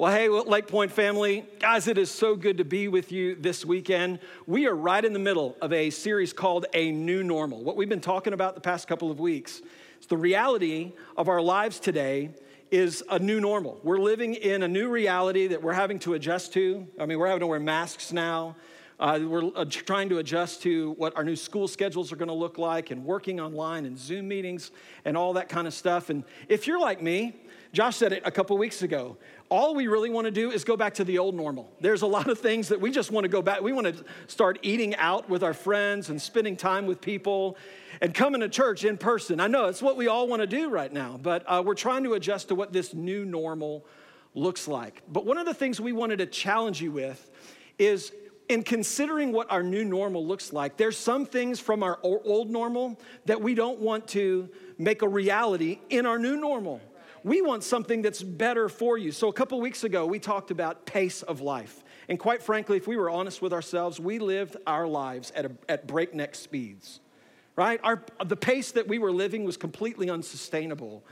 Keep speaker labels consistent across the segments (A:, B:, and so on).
A: Well, hey, Lakepointe family, guys, it is so good to be with you this weekend. We are right in the middle of a series called A New Normal. What we've been talking about the past couple of weeks is the reality of our lives today is a new normal. We're living in a new reality that we're having to adjust to. I mean, we're having to wear masks now. Uh, we're uh, trying to adjust to what our new school schedules are going to look like and working online and Zoom meetings and all that kind of stuff. And if you're like me, Josh said it a couple weeks ago all we really want to do is go back to the old normal. There's a lot of things that we just want to go back. We want to start eating out with our friends and spending time with people and coming to church in person. I know it's what we all want to do right now, but uh, we're trying to adjust to what this new normal looks like. But one of the things we wanted to challenge you with is in considering what our new normal looks like, there's some things from our old normal that we don't want to make a reality in our new normal we want something that's better for you. So, a couple weeks ago, we talked about pace of life. And quite frankly, if we were honest with ourselves, we lived our lives at, a, at breakneck speeds, right? Our, the pace that we were living was completely unsustainable.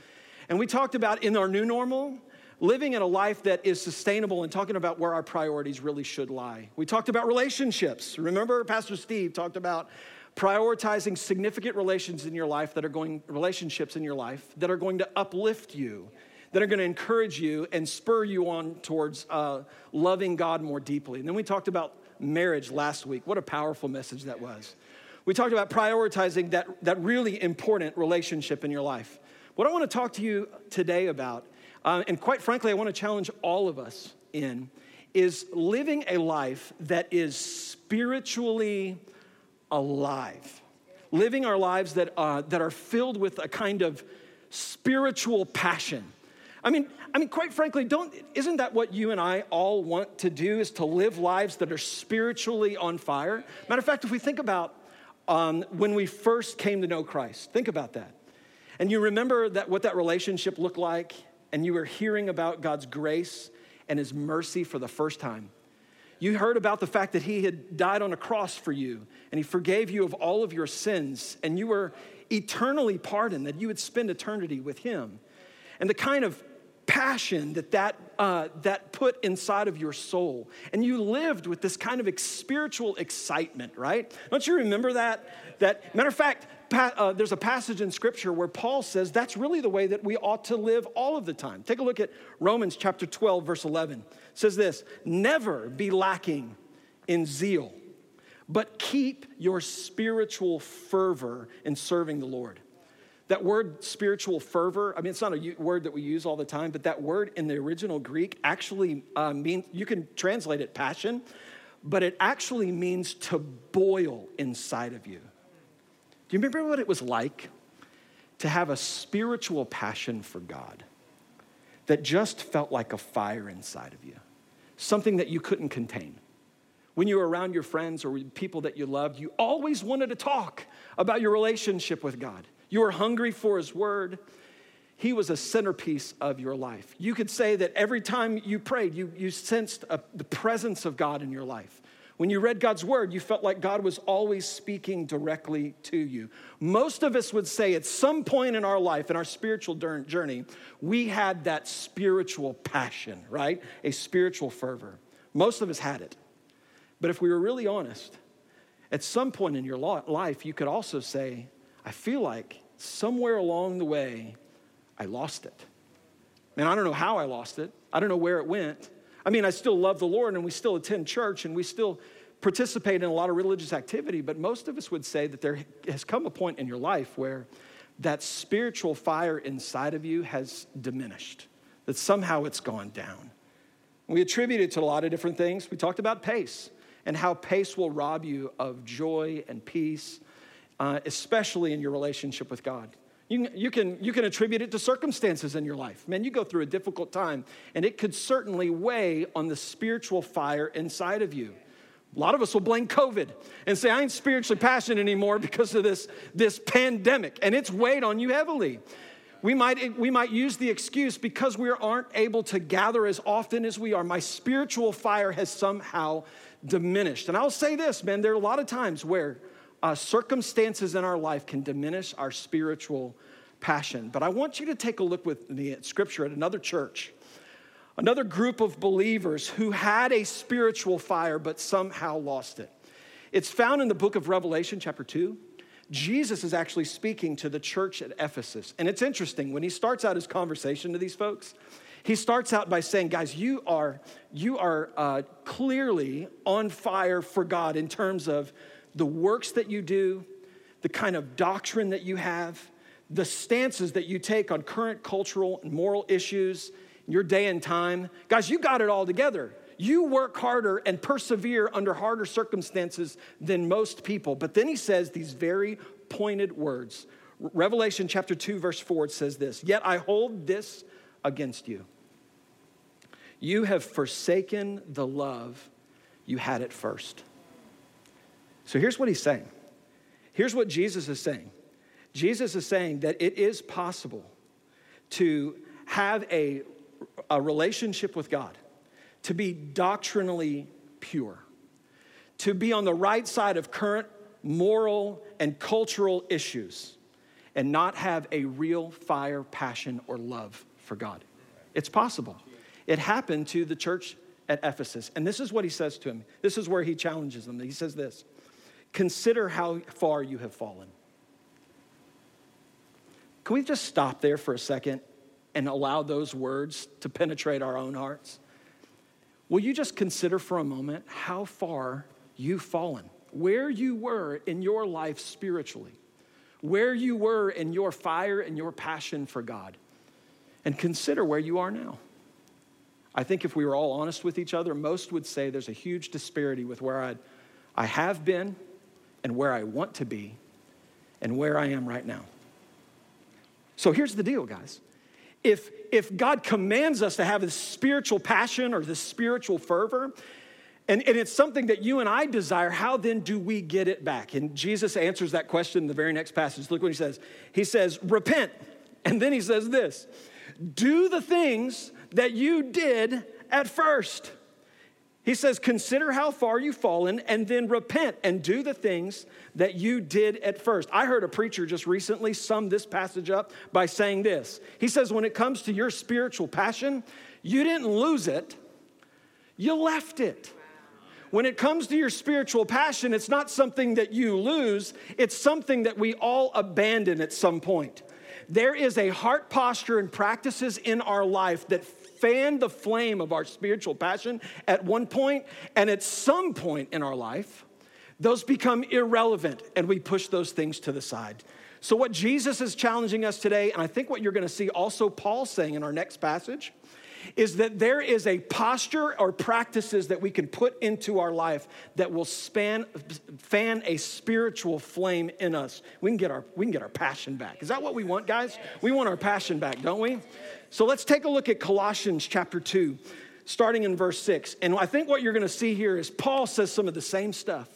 A: And we talked about in our new normal, living in a life that is sustainable and talking about where our priorities really should lie. We talked about relationships. Remember, Pastor Steve talked about prioritizing significant relations in your life that are going relationships in your life that are going to uplift you that are going to encourage you and spur you on towards uh, loving god more deeply. And then we talked about marriage last week. What a powerful message that was. We talked about prioritizing that, that really important relationship in your life. What i want to talk to you today about uh, and quite frankly i want to challenge all of us in is living a life that is spiritually alive, living our lives that, uh, that are filled with a kind of spiritual passion. I mean, I mean, quite frankly, don't, isn't that what you and I all want to do is to live lives that are spiritually on fire? Matter of fact, if we think about um, when we first came to know Christ, think about that. And you remember that what that relationship looked like, and you were hearing about God's grace and his mercy for the first time. You heard about the fact that he had died on a cross for you and he forgave you of all of your sins and you were eternally pardoned, that you would spend eternity with him. And the kind of passion that that, uh, that put inside of your soul. And you lived with this kind of spiritual excitement, right? Don't you remember that? That matter of fact, uh, there's a passage in Scripture where Paul says that's really the way that we ought to live all of the time. Take a look at Romans chapter 12, verse 11 says this never be lacking in zeal, but keep your spiritual fervor in serving the Lord. That word spiritual fervor, I mean, it's not a word that we use all the time, but that word in the original Greek actually uh, means, you can translate it passion, but it actually means to boil inside of you. Do you remember what it was like to have a spiritual passion for God that just felt like a fire inside of you? something that you couldn't contain. When you were around your friends or people that you loved, you always wanted to talk about your relationship with God. You were hungry for His Word. He was a centerpiece of your life. You could say that every time you prayed, you, you sensed a, the presence of God in your life. When you read God's word, you felt like God was always speaking directly to you. Most of us would say at some point in our life, in our spiritual journey, we had that spiritual passion, right? A spiritual fervor. Most of us had it. But if we were really honest, at some point in your life, you could also say, I feel like somewhere along the way, I lost it. And I don't know how I lost it. I don't know where it went. I mean, I still love the Lord and we still attend church and we still participate in a lot of religious activity, but most of us would say that there has come a point in your life where that spiritual fire inside of you has diminished. that somehow it's gone down. We attribute it to a lot of different things. We talked about pace and how pace will rob you of joy and peace, uh, especially in your relationship with God. You, you, can, you can attribute it to circumstances in your life. Man, you go through a difficult time, and it could certainly weigh on the spiritual fire inside of you. A lot of us will blame COVID and say, I ain't spiritually passionate anymore because of this, this pandemic, and it's weighed on you heavily. We might, we might use the excuse because we aren't able to gather as often as we are. My spiritual fire has somehow diminished. And I'll say this, man, there are a lot of times where uh, circumstances in our life can diminish our spiritual passion. But I want you to take a look with me at scripture at another church, another group of believers who had a spiritual fire but somehow lost it. It's found in the book of Revelation, chapter 2. Jesus is actually speaking to the church at Ephesus. And it's interesting, when he starts out his conversation to these folks, he starts out by saying, guys, you are, you are uh, clearly on fire for God in terms of the works that you do, the kind of doctrine that you have, the stances that you take on current cultural and moral issues your day and time. Guys, you got it all together. You work harder and persevere under harder circumstances than most people. But then he says these very pointed words. Revelation chapter 2, verse 4, it says this Yet I hold this against you. You have forsaken the love you had at first. So here's what he's saying. Here's what Jesus is saying Jesus is saying that it is possible to have a, a relationship with God, to be doctrinally pure, to be on the right side of current moral and cultural issues, and not have a real fire, passion, or love for God. It's possible. It happened to the church at Ephesus. And this is what he says to him. This is where he challenges them. He says this Consider how far you have fallen. Can we just stop there for a second and allow those words to penetrate our own hearts? Will you just consider for a moment how far you've fallen, where you were in your life spiritually, where you were in your fire and your passion for God, and consider where you are now? I think if we were all honest with each other, most would say there's a huge disparity with where I'd, I have been and where I want to be and where I am right now. So here's the deal, guys. If, if God commands us to have this spiritual passion or this spiritual fervor, and, and it's something that you and I desire, how then do we get it back? And Jesus answers that question in the very next passage. Look what he says. He says, Repent. And then he says this Do the things that you did at first. He says, Consider how far you've fallen and then repent and do the things that you did at first. I heard a preacher just recently sum this passage up by saying this. He says, When it comes to your spiritual passion, you didn't lose it, you left it. When it comes to your spiritual passion, it's not something that you lose, it's something that we all abandon at some point. There is a heart posture and practices in our life that fan the flame of our spiritual passion at one point, and at some point in our life, those become irrelevant and we push those things to the side. So, what Jesus is challenging us today, and I think what you're gonna see also Paul saying in our next passage, is that there is a posture or practices that we can put into our life that will span, fan a spiritual flame in us. We can get our, we can get our passion back. Is that what we want, guys? We want our passion back, don't we? So let's take a look at Colossians chapter 2, starting in verse 6. And I think what you're going to see here is Paul says some of the same stuff.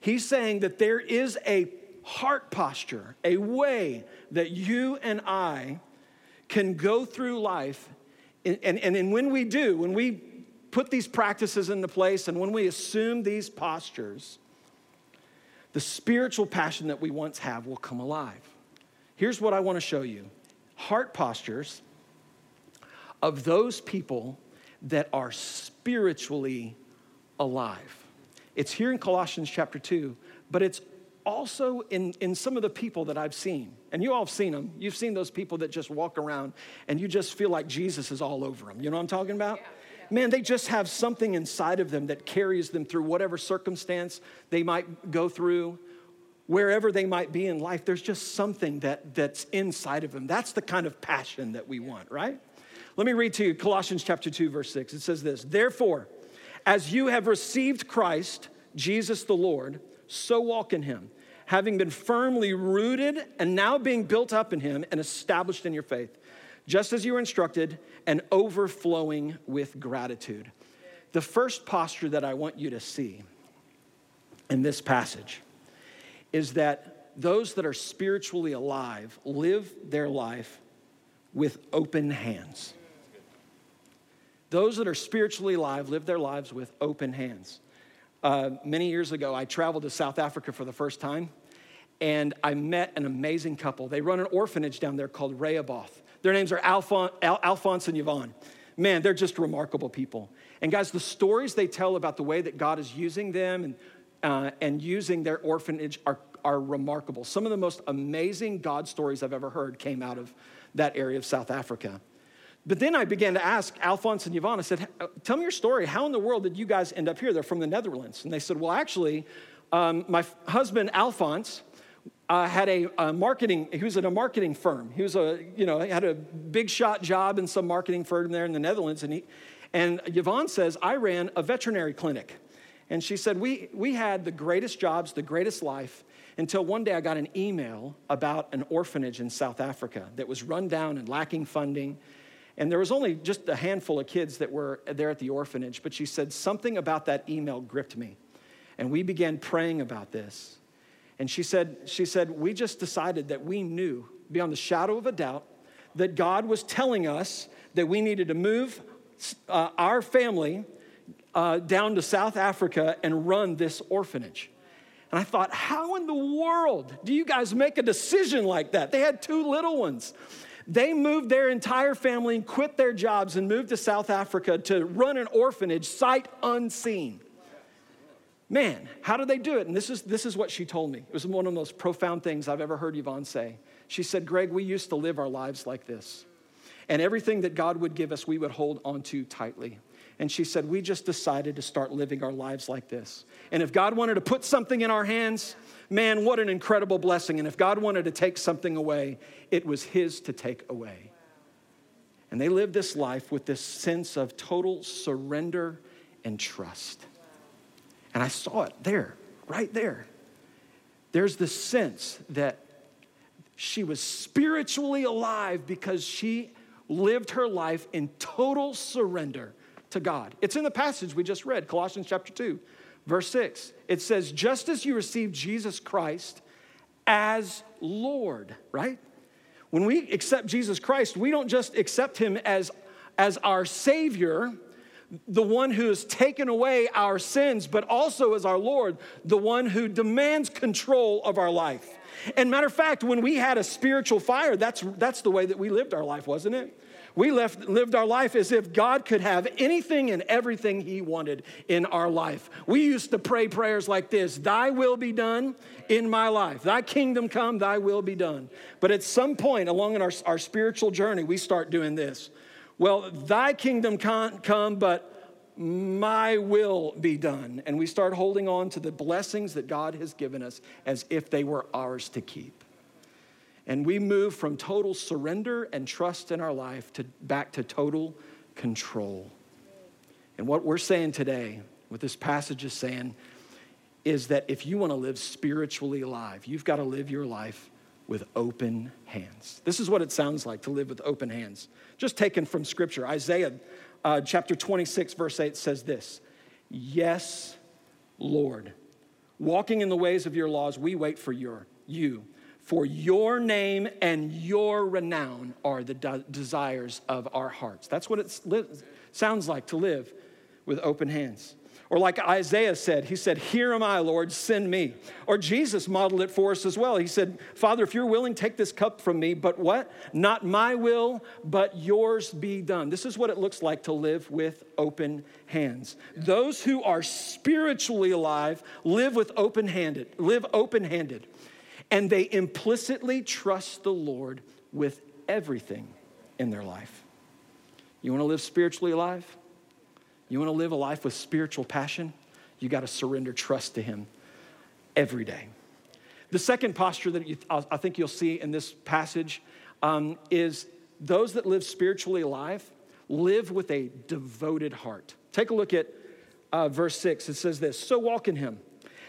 A: He's saying that there is a heart posture, a way that you and I can go through life. And, and, and when we do, when we put these practices into place and when we assume these postures, the spiritual passion that we once have will come alive. Here's what I want to show you heart postures of those people that are spiritually alive. It's here in Colossians chapter 2, but it's also in, in some of the people that I've seen. And you all have seen them. You've seen those people that just walk around and you just feel like Jesus is all over them. You know what I'm talking about? Yeah, yeah. Man, they just have something inside of them that carries them through whatever circumstance they might go through, wherever they might be in life. There's just something that, that's inside of them. That's the kind of passion that we want, right? Let me read to you Colossians chapter 2, verse 6. It says this Therefore, as you have received Christ, Jesus the Lord, so walk in him, having been firmly rooted and now being built up in him and established in your faith, just as you were instructed, and overflowing with gratitude. The first posture that I want you to see in this passage is that those that are spiritually alive live their life with open hands. Those that are spiritually alive live their lives with open hands. Uh, many years ago, I traveled to South Africa for the first time, and I met an amazing couple. They run an orphanage down there called Rehoboth. Their names are Alphon- Al- Alphonse and Yvonne. Man, they're just remarkable people. And guys, the stories they tell about the way that God is using them and, uh, and using their orphanage are, are remarkable. Some of the most amazing God stories I've ever heard came out of that area of South Africa. But then I began to ask Alphonse and Yvonne, I said, Tell me your story. How in the world did you guys end up here? They're from the Netherlands. And they said, Well, actually, um, my husband, Alphonse, uh, had a, a, marketing, he was at a marketing firm. He was a, you know, had a big shot job in some marketing firm there in the Netherlands. And, he, and Yvonne says, I ran a veterinary clinic. And she said, we, we had the greatest jobs, the greatest life, until one day I got an email about an orphanage in South Africa that was run down and lacking funding. And there was only just a handful of kids that were there at the orphanage, but she said something about that email gripped me. And we began praying about this. And she said, she said, we just decided that we knew beyond the shadow of a doubt that God was telling us that we needed to move uh, our family uh, down to South Africa and run this orphanage. And I thought, how in the world do you guys make a decision like that? They had two little ones. They moved their entire family and quit their jobs and moved to South Africa to run an orphanage sight unseen. Man, how did they do it? And this is, this is what she told me. It was one of the most profound things I've ever heard Yvonne say. She said, Greg, we used to live our lives like this. And everything that God would give us, we would hold onto tightly. And she said, We just decided to start living our lives like this. And if God wanted to put something in our hands, man, what an incredible blessing. And if God wanted to take something away, it was His to take away. And they lived this life with this sense of total surrender and trust. And I saw it there, right there. There's this sense that she was spiritually alive because she lived her life in total surrender to God. It's in the passage we just read, Colossians chapter 2, verse 6. It says, Just as you received Jesus Christ as Lord, right? When we accept Jesus Christ, we don't just accept him as, as our Savior, the one who has taken away our sins, but also as our Lord, the one who demands control of our life. And matter of fact, when we had a spiritual fire, that's, that's the way that we lived our life, wasn't it? We left, lived our life as if God could have anything and everything He wanted in our life. We used to pray prayers like this Thy will be done in my life. Thy kingdom come, Thy will be done. But at some point along in our, our spiritual journey, we start doing this. Well, Thy kingdom can't come, but my will be done. And we start holding on to the blessings that God has given us as if they were ours to keep. And we move from total surrender and trust in our life to back to total control. And what we're saying today, what this passage is saying, is that if you want to live spiritually alive, you've got to live your life with open hands. This is what it sounds like to live with open hands. Just taken from scripture. Isaiah uh, chapter 26, verse 8 says this Yes, Lord, walking in the ways of your laws, we wait for your, you. For your name and your renown are the de- desires of our hearts. That's what it li- sounds like to live with open hands. Or like Isaiah said, he said, Here am I, Lord, send me. Or Jesus modeled it for us as well. He said, Father, if you're willing, take this cup from me, but what? Not my will, but yours be done. This is what it looks like to live with open hands. Those who are spiritually alive live with open handed, live open handed and they implicitly trust the Lord with everything in their life. You want to live spiritually alive? You want to live a life with spiritual passion? You got to surrender trust to Him every day. The second posture that you, I think you'll see in this passage um, is those that live spiritually alive live with a devoted heart. Take a look at uh, verse 6. It says this So walk in him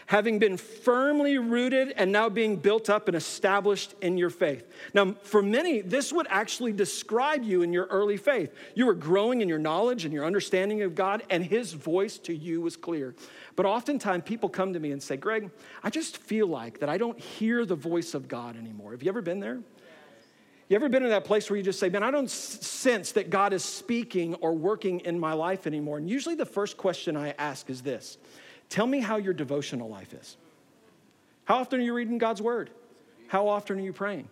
A: having been firmly rooted and now being built up and established in your faith. Now, for many, this would actually describe you in your early faith. You were growing in your knowledge and your understanding of God, and His voice to you was clear. But oftentimes, people come to me and say, Greg, I just feel like that I don't hear the voice of God anymore. Have you ever been there? You ever been in that place where you just say, Man, I don't sense that God is speaking or working in my life anymore? And usually the first question I ask is this Tell me how your devotional life is. How often are you reading God's word? How often are you praying?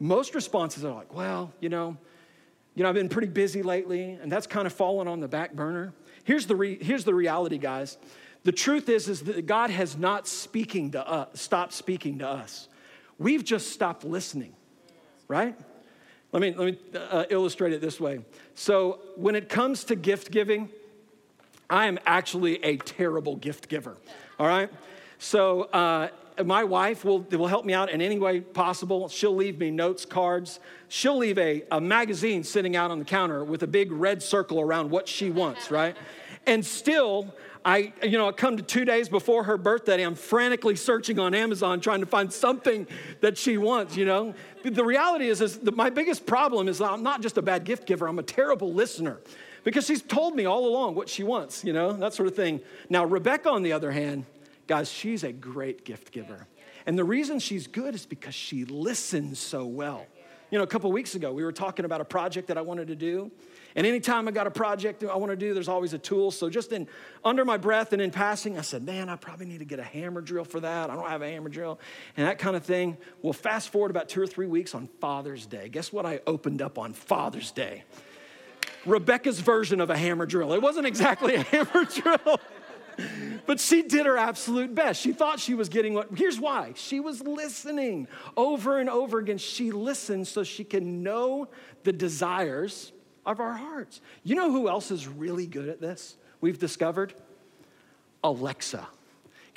A: Most responses are like, well, you know, you know, I've been pretty busy lately, and that's kind of fallen on the back burner. Here's the, re- here's the reality, guys. The truth is, is that God has not speaking to us, stopped speaking to us. We've just stopped listening, right? Let me, let me uh, illustrate it this way. So, when it comes to gift giving, I am actually a terrible gift giver, all right? So, uh, my wife will, will help me out in any way possible. She'll leave me notes, cards. She'll leave a, a magazine sitting out on the counter with a big red circle around what she wants, right? And still, I, you know, I come to two days before her birthday, I'm frantically searching on Amazon trying to find something that she wants, you know? The reality is, is that my biggest problem is I'm not just a bad gift giver, I'm a terrible listener because she's told me all along what she wants, you know, that sort of thing. Now, Rebecca, on the other hand, guys, she's a great gift giver. And the reason she's good is because she listens so well. You know, a couple weeks ago, we were talking about a project that I wanted to do. And anytime I got a project I want to do, there's always a tool. So just in under my breath and in passing, I said, man, I probably need to get a hammer drill for that. I don't have a hammer drill and that kind of thing. Well, fast forward about two or three weeks on Father's Day. Guess what I opened up on Father's Day? Rebecca's version of a hammer drill. It wasn't exactly a hammer drill, but she did her absolute best. She thought she was getting what, here's why. She was listening over and over again. She listened so she can know the desires of our hearts. You know who else is really good at this? We've discovered Alexa.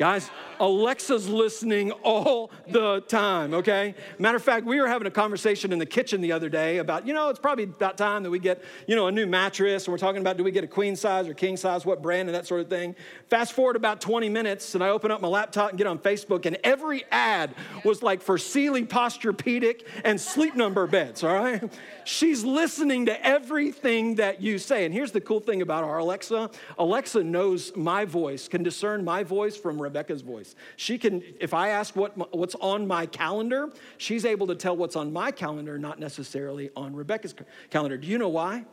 A: Guys, Alexa's listening all the time, okay? Matter of fact, we were having a conversation in the kitchen the other day about, you know, it's probably about time that we get, you know, a new mattress. And we're talking about do we get a queen size or king size, what brand, and that sort of thing. Fast forward about 20 minutes, and I open up my laptop and get on Facebook, and every ad was like for Sealy Posturepedic and sleep number beds, all right? She's listening to everything that you say. And here's the cool thing about our Alexa Alexa knows my voice, can discern my voice from Rebecca's voice. She can, if I ask what, what's on my calendar, she's able to tell what's on my calendar, not necessarily on Rebecca's calendar. Do you know why?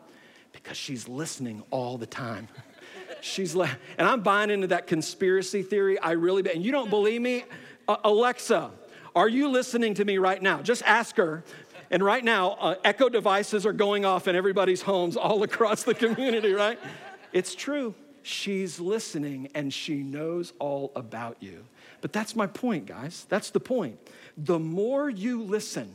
A: Because she's listening all the time. she's like, and I'm buying into that conspiracy theory. I really, and you don't believe me? Uh, Alexa, are you listening to me right now? Just ask her. And right now, uh, echo devices are going off in everybody's homes all across the community, right? It's true. She's listening and she knows all about you. But that's my point, guys. That's the point. The more you listen,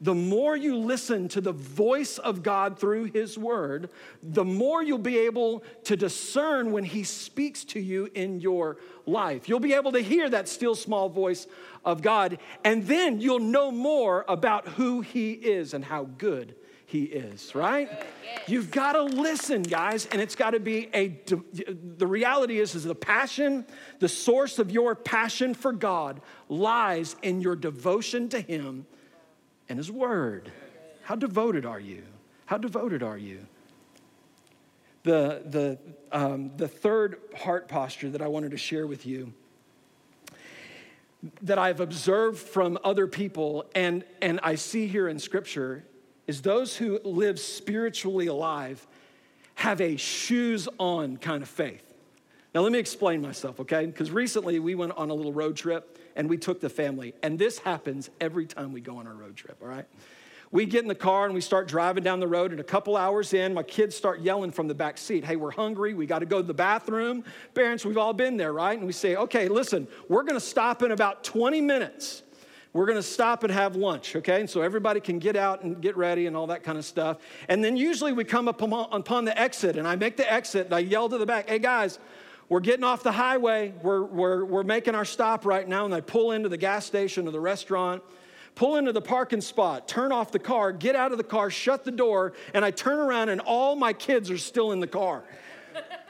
A: the more you listen to the voice of God through His Word, the more you'll be able to discern when He speaks to you in your life. You'll be able to hear that still small voice of God, and then you'll know more about who He is and how good he is, right? You've got to listen, guys, and it's got to be a the reality is is the passion, the source of your passion for God lies in your devotion to him and his word. How devoted are you? How devoted are you? The, the, um, the third heart posture that I wanted to share with you that I've observed from other people and, and I see here in Scripture is those who live spiritually alive have a shoes on kind of faith. Now, let me explain myself, okay? Because recently we went on a little road trip and we took the family, and this happens every time we go on a road trip, all right? We get in the car and we start driving down the road, and a couple hours in, my kids start yelling from the back seat, Hey, we're hungry. We got to go to the bathroom. Parents, we've all been there, right? And we say, Okay, listen, we're going to stop in about 20 minutes we're going to stop and have lunch, okay? And so everybody can get out and get ready and all that kind of stuff. And then usually we come up upon the exit, and I make the exit, and I yell to the back, hey guys, we're getting off the highway. We're, we're, we're making our stop right now. And I pull into the gas station or the restaurant. pull into the parking spot, turn off the car, get out of the car, shut the door, and I turn around and all my kids are still in the car.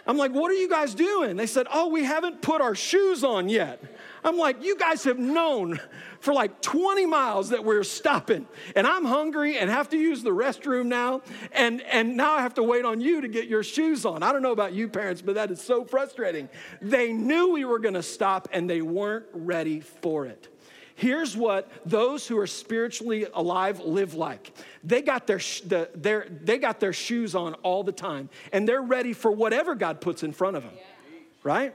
A: I'm like, what are you guys doing? They said, oh, we haven't put our shoes on yet. I'm like, you guys have known for like 20 miles that we're stopping, and I'm hungry and have to use the restroom now, and, and now I have to wait on you to get your shoes on. I don't know about you parents, but that is so frustrating. They knew we were gonna stop, and they weren't ready for it. Here's what those who are spiritually alive live like. They got their, the, their, they got their shoes on all the time, and they're ready for whatever God puts in front of them, right?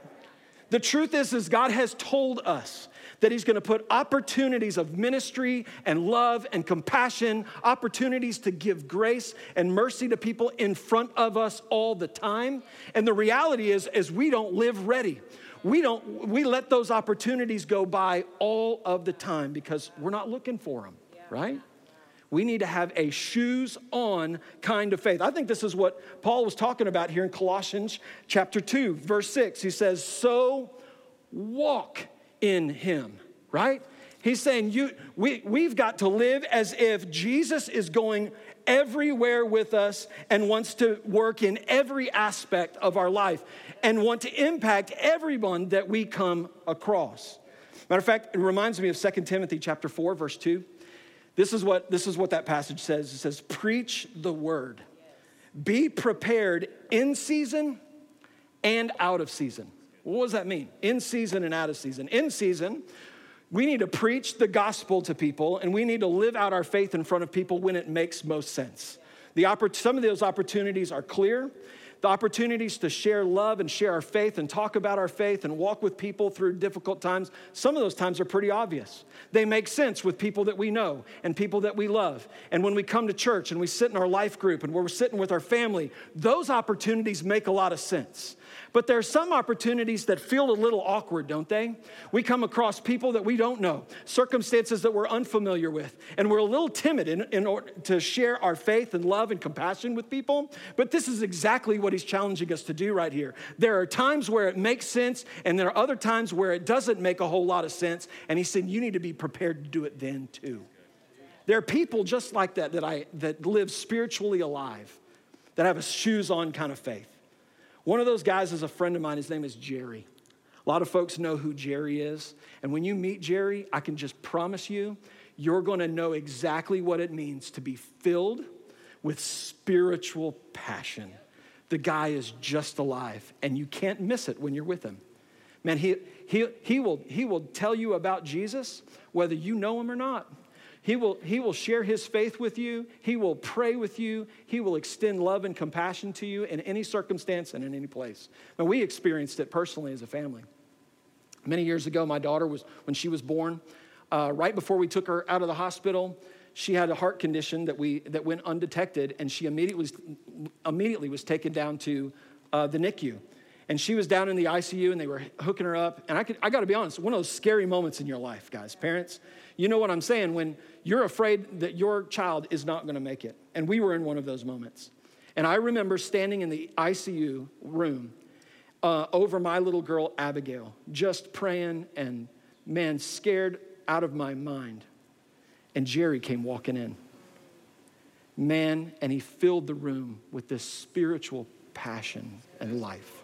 A: The truth is, is God has told us that he's going to put opportunities of ministry and love and compassion, opportunities to give grace and mercy to people in front of us all the time. And the reality is, is we don't live ready. We don't we let those opportunities go by all of the time because we're not looking for them right we need to have a shoes on kind of faith i think this is what paul was talking about here in colossians chapter 2 verse 6 he says so walk in him right he's saying you we, we've got to live as if jesus is going everywhere with us and wants to work in every aspect of our life and want to impact everyone that we come across. Matter of fact, it reminds me of 2 Timothy chapter 4, verse 2. This is what, this is what that passage says. It says, Preach the word. Be prepared in season and out of season. What does that mean? In season and out of season. In season, we need to preach the gospel to people and we need to live out our faith in front of people when it makes most sense. The oppor- some of those opportunities are clear the opportunities to share love and share our faith and talk about our faith and walk with people through difficult times, some of those times are pretty obvious. They make sense with people that we know and people that we love. And when we come to church and we sit in our life group and we're sitting with our family, those opportunities make a lot of sense. But there are some opportunities that feel a little awkward, don't they? We come across people that we don't know, circumstances that we're unfamiliar with, and we're a little timid in, in order to share our faith and love and compassion with people. But this is exactly what he's challenging us to do right here. There are times where it makes sense, and there are other times where it doesn't make a whole lot of sense. And he's saying you need to be prepared to do it then too. There are people just like that that I that live spiritually alive, that have a shoes on kind of faith. One of those guys is a friend of mine. His name is Jerry. A lot of folks know who Jerry is. And when you meet Jerry, I can just promise you, you're going to know exactly what it means to be filled with spiritual passion. The guy is just alive, and you can't miss it when you're with him. Man, he, he, he, will, he will tell you about Jesus whether you know him or not. He will, he will share his faith with you. He will pray with you. He will extend love and compassion to you in any circumstance and in any place. And we experienced it personally as a family. Many years ago, my daughter was, when she was born, uh, right before we took her out of the hospital, she had a heart condition that, we, that went undetected, and she immediately was, immediately was taken down to uh, the NICU. And she was down in the ICU, and they were hooking her up. And I, could, I got to be honest, one of those scary moments in your life, guys, parents you know what I'm saying? When you're afraid that your child is not going to make it. And we were in one of those moments. And I remember standing in the ICU room uh, over my little girl, Abigail, just praying and, man, scared out of my mind. And Jerry came walking in. Man, and he filled the room with this spiritual passion and life.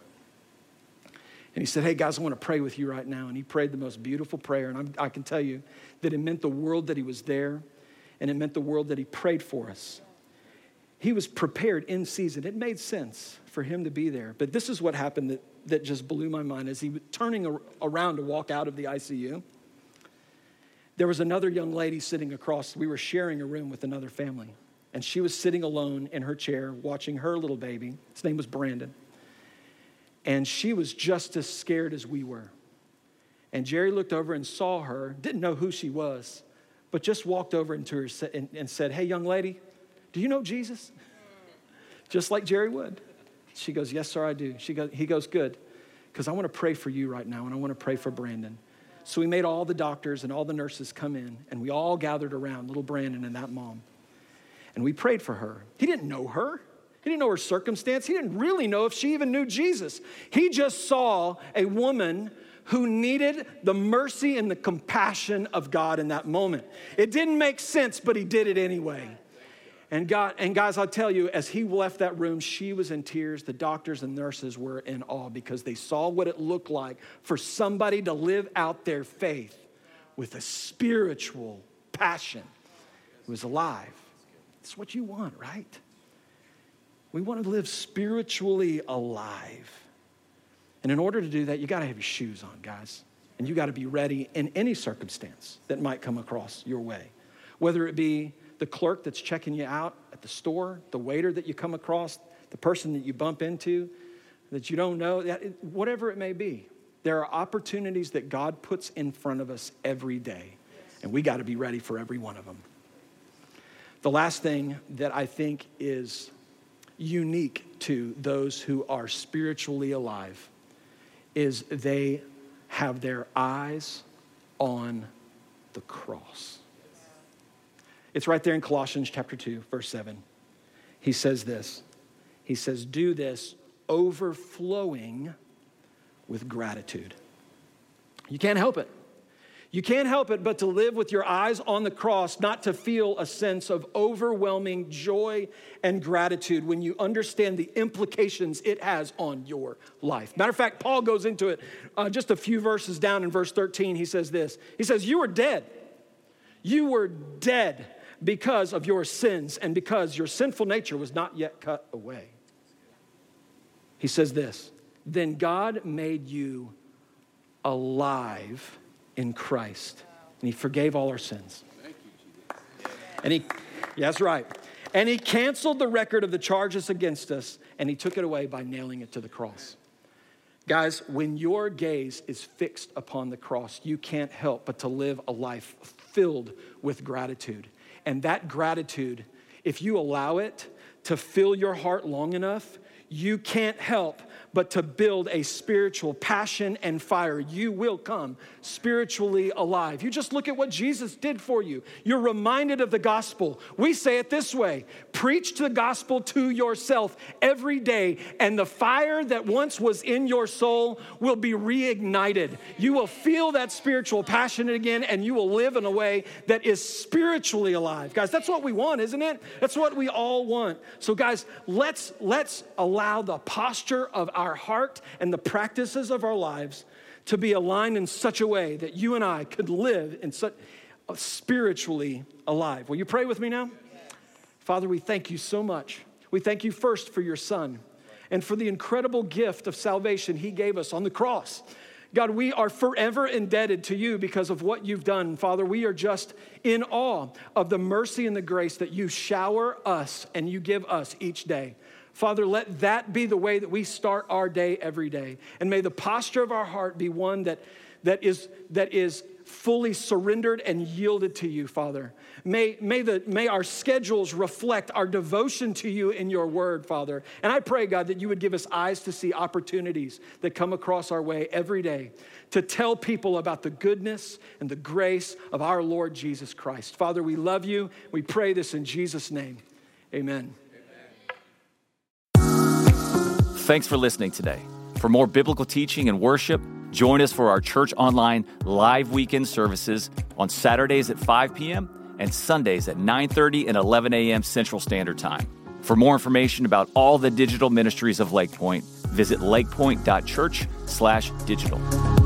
A: And he said, Hey, guys, I want to pray with you right now. And he prayed the most beautiful prayer. And I'm, i can tell you that it meant the world that he was there, and it meant the world that he prayed for us. He was prepared in season. It made sense for him to be there. But this is what happened that, that just blew my mind as he was turning around to walk out of the ICU. There was another young lady sitting across. We were sharing a room with another family. And she was sitting alone in her chair watching her little baby. His name was Brandon. And she was just as scared as we were. And Jerry looked over and saw her, didn't know who she was, but just walked over to her and said, Hey, young lady, do you know Jesus? Just like Jerry would. She goes, Yes, sir, I do. She goes, he goes, Good, because I want to pray for you right now, and I want to pray for Brandon. So we made all the doctors and all the nurses come in, and we all gathered around little Brandon and that mom. And we prayed for her. He didn't know her. He didn't know her circumstance. He didn't really know if she even knew Jesus. He just saw a woman who needed the mercy and the compassion of God in that moment. It didn't make sense, but he did it anyway. And God, and guys, I'll tell you, as he left that room, she was in tears. The doctors and nurses were in awe because they saw what it looked like for somebody to live out their faith with a spiritual passion. It was alive. It's what you want, right? We want to live spiritually alive. And in order to do that, you got to have your shoes on, guys. And you got to be ready in any circumstance that might come across your way. Whether it be the clerk that's checking you out at the store, the waiter that you come across, the person that you bump into that you don't know, whatever it may be. There are opportunities that God puts in front of us every day, and we got to be ready for every one of them. The last thing that I think is unique to those who are spiritually alive is they have their eyes on the cross. It's right there in Colossians chapter 2, verse 7. He says this He says, Do this overflowing with gratitude. You can't help it. You can't help it but to live with your eyes on the cross, not to feel a sense of overwhelming joy and gratitude when you understand the implications it has on your life. Matter of fact, Paul goes into it uh, just a few verses down in verse 13. He says this He says, You were dead. You were dead because of your sins and because your sinful nature was not yet cut away. He says this Then God made you alive in Christ. And he forgave all our sins. And he, yeah, that's right. And he canceled the record of the charges against us and he took it away by nailing it to the cross. Guys, when your gaze is fixed upon the cross, you can't help but to live a life filled with gratitude. And that gratitude, if you allow it to fill your heart long enough, you can't help but to build a spiritual passion and fire. You will come spiritually alive. You just look at what Jesus did for you. You're reminded of the gospel. We say it this way preach the gospel to yourself every day, and the fire that once was in your soul will be reignited. You will feel that spiritual passion again, and you will live in a way that is spiritually alive. Guys, that's what we want, isn't it? That's what we all want. So, guys, let's let's allow the posture of our heart and the practices of our lives to be aligned in such a way that you and I could live in such uh, spiritually alive. Will you pray with me now? Father, we thank you so much. We thank you first for your son and for the incredible gift of salvation he gave us on the cross. God, we are forever indebted to you because of what you've done. Father, we are just in awe of the mercy and the grace that you shower us and you give us each day. Father, let that be the way that we start our day every day. And may the posture of our heart be one that, that, is, that is fully surrendered and yielded to you, Father. May, may, the, may our schedules reflect our devotion to you in your word, Father. And I pray, God, that you would give us eyes to see opportunities that come across our way every day to tell people about the goodness and the grace of our Lord Jesus Christ. Father, we love you. We pray this in Jesus' name. Amen.
B: Thanks for listening today. For more biblical teaching and worship, join us for our Church Online live weekend services on Saturdays at 5 p.m. and Sundays at 9:30 and 11 a.m. Central Standard Time. For more information about all the digital ministries of Lakepointe, visit lakepointe.church/digital.